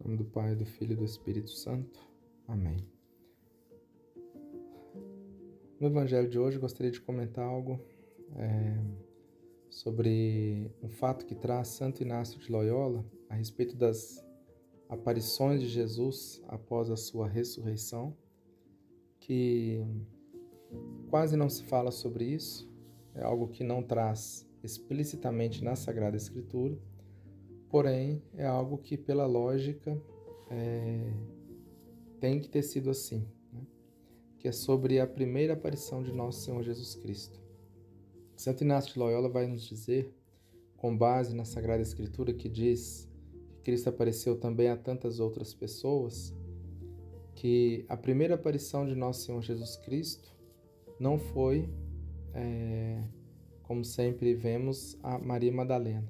Em nome do Pai, do Filho e do Espírito Santo. Amém. No Evangelho de hoje, gostaria de comentar algo é, sobre um fato que traz Santo Inácio de Loyola a respeito das aparições de Jesus após a sua ressurreição, que quase não se fala sobre isso, é algo que não traz explicitamente na Sagrada Escritura, porém é algo que, pela lógica, é, tem que ter sido assim, né? que é sobre a primeira aparição de nosso Senhor Jesus Cristo. Santo Inácio de Loyola vai nos dizer, com base na Sagrada Escritura que diz que Cristo apareceu também a tantas outras pessoas, que a primeira aparição de nosso Senhor Jesus Cristo não foi, é, como sempre vemos, a Maria Madalena,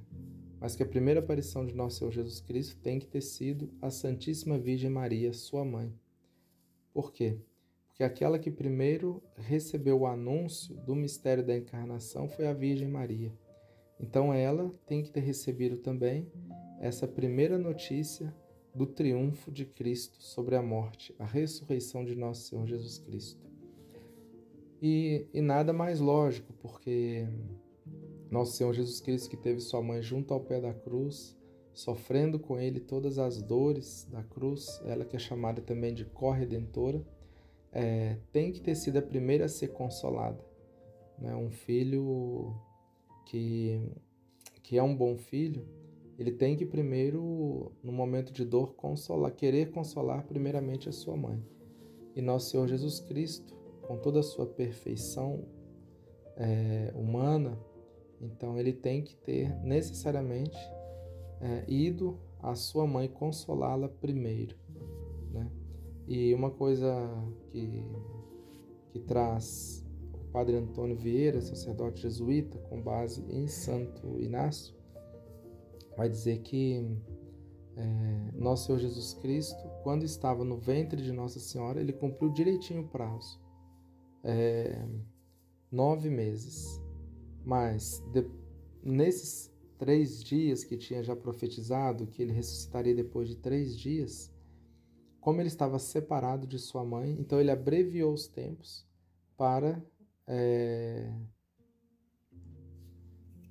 mas que a primeira aparição de nosso Senhor Jesus Cristo tem que ter sido a Santíssima Virgem Maria, sua mãe. Por quê? Porque aquela que primeiro recebeu o anúncio do mistério da encarnação foi a Virgem Maria. Então ela tem que ter recebido também essa primeira notícia do triunfo de Cristo sobre a morte, a ressurreição de nosso Senhor Jesus Cristo. E, e nada mais lógico, porque nosso Senhor Jesus Cristo, que teve sua mãe junto ao pé da cruz, sofrendo com ele todas as dores da cruz, ela que é chamada também de corredentora, é, tem que ter sido a primeira a ser consolada. Né? Um filho que, que é um bom filho, ele tem que primeiro, no momento de dor, consolar, querer consolar primeiramente a sua mãe. E nosso Senhor Jesus Cristo, com toda a sua perfeição é, humana, então ele tem que ter necessariamente é, ido à sua mãe consolá-la primeiro. Né? E uma coisa que, que traz o padre Antônio Vieira, sacerdote jesuíta, com base em Santo Inácio, vai dizer que é, nosso Senhor Jesus Cristo, quando estava no ventre de Nossa Senhora, ele cumpriu direitinho o prazo. É, nove meses. Mas de, nesses três dias que tinha já profetizado que ele ressuscitaria depois de três dias, como ele estava separado de sua mãe, então ele abreviou os tempos para é,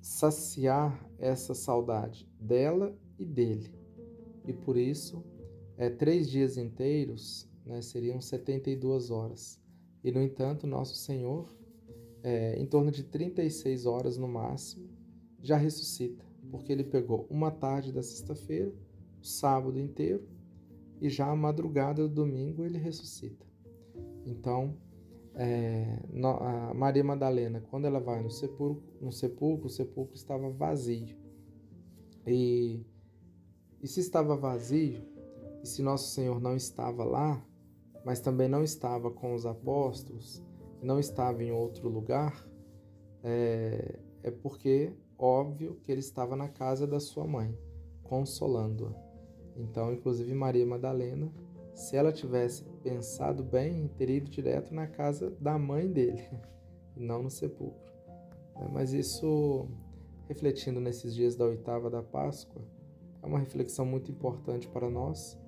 saciar essa saudade dela e dele. E por isso, é, três dias inteiros né, seriam 72 horas. E no entanto, nosso Senhor é, em torno de 36 horas no máximo, já ressuscita, porque ele pegou uma tarde da sexta-feira, o sábado inteiro, e já a madrugada do domingo ele ressuscita. Então, é, Maria Madalena, quando ela vai no sepulcro, no sepulcro, o sepulcro estava vazio. E, e se estava vazio, e se Nosso Senhor não estava lá, mas também não estava com os apóstolos, não estava em outro lugar, é, é porque, óbvio, que ele estava na casa da sua mãe, consolando-a. Então, inclusive, Maria Madalena, se ela tivesse pensado bem, teria ido direto na casa da mãe dele, e não no sepulcro. É, mas isso, refletindo nesses dias da oitava da Páscoa, é uma reflexão muito importante para nós,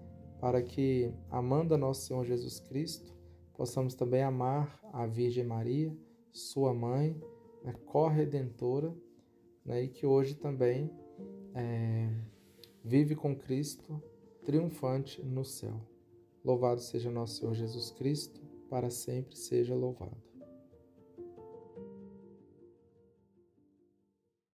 para que, amando a nosso Senhor Jesus Cristo, possamos também amar a Virgem Maria, sua mãe, né, corredentora, né, e que hoje também é, vive com Cristo triunfante no céu. Louvado seja nosso Senhor Jesus Cristo, para sempre seja louvado.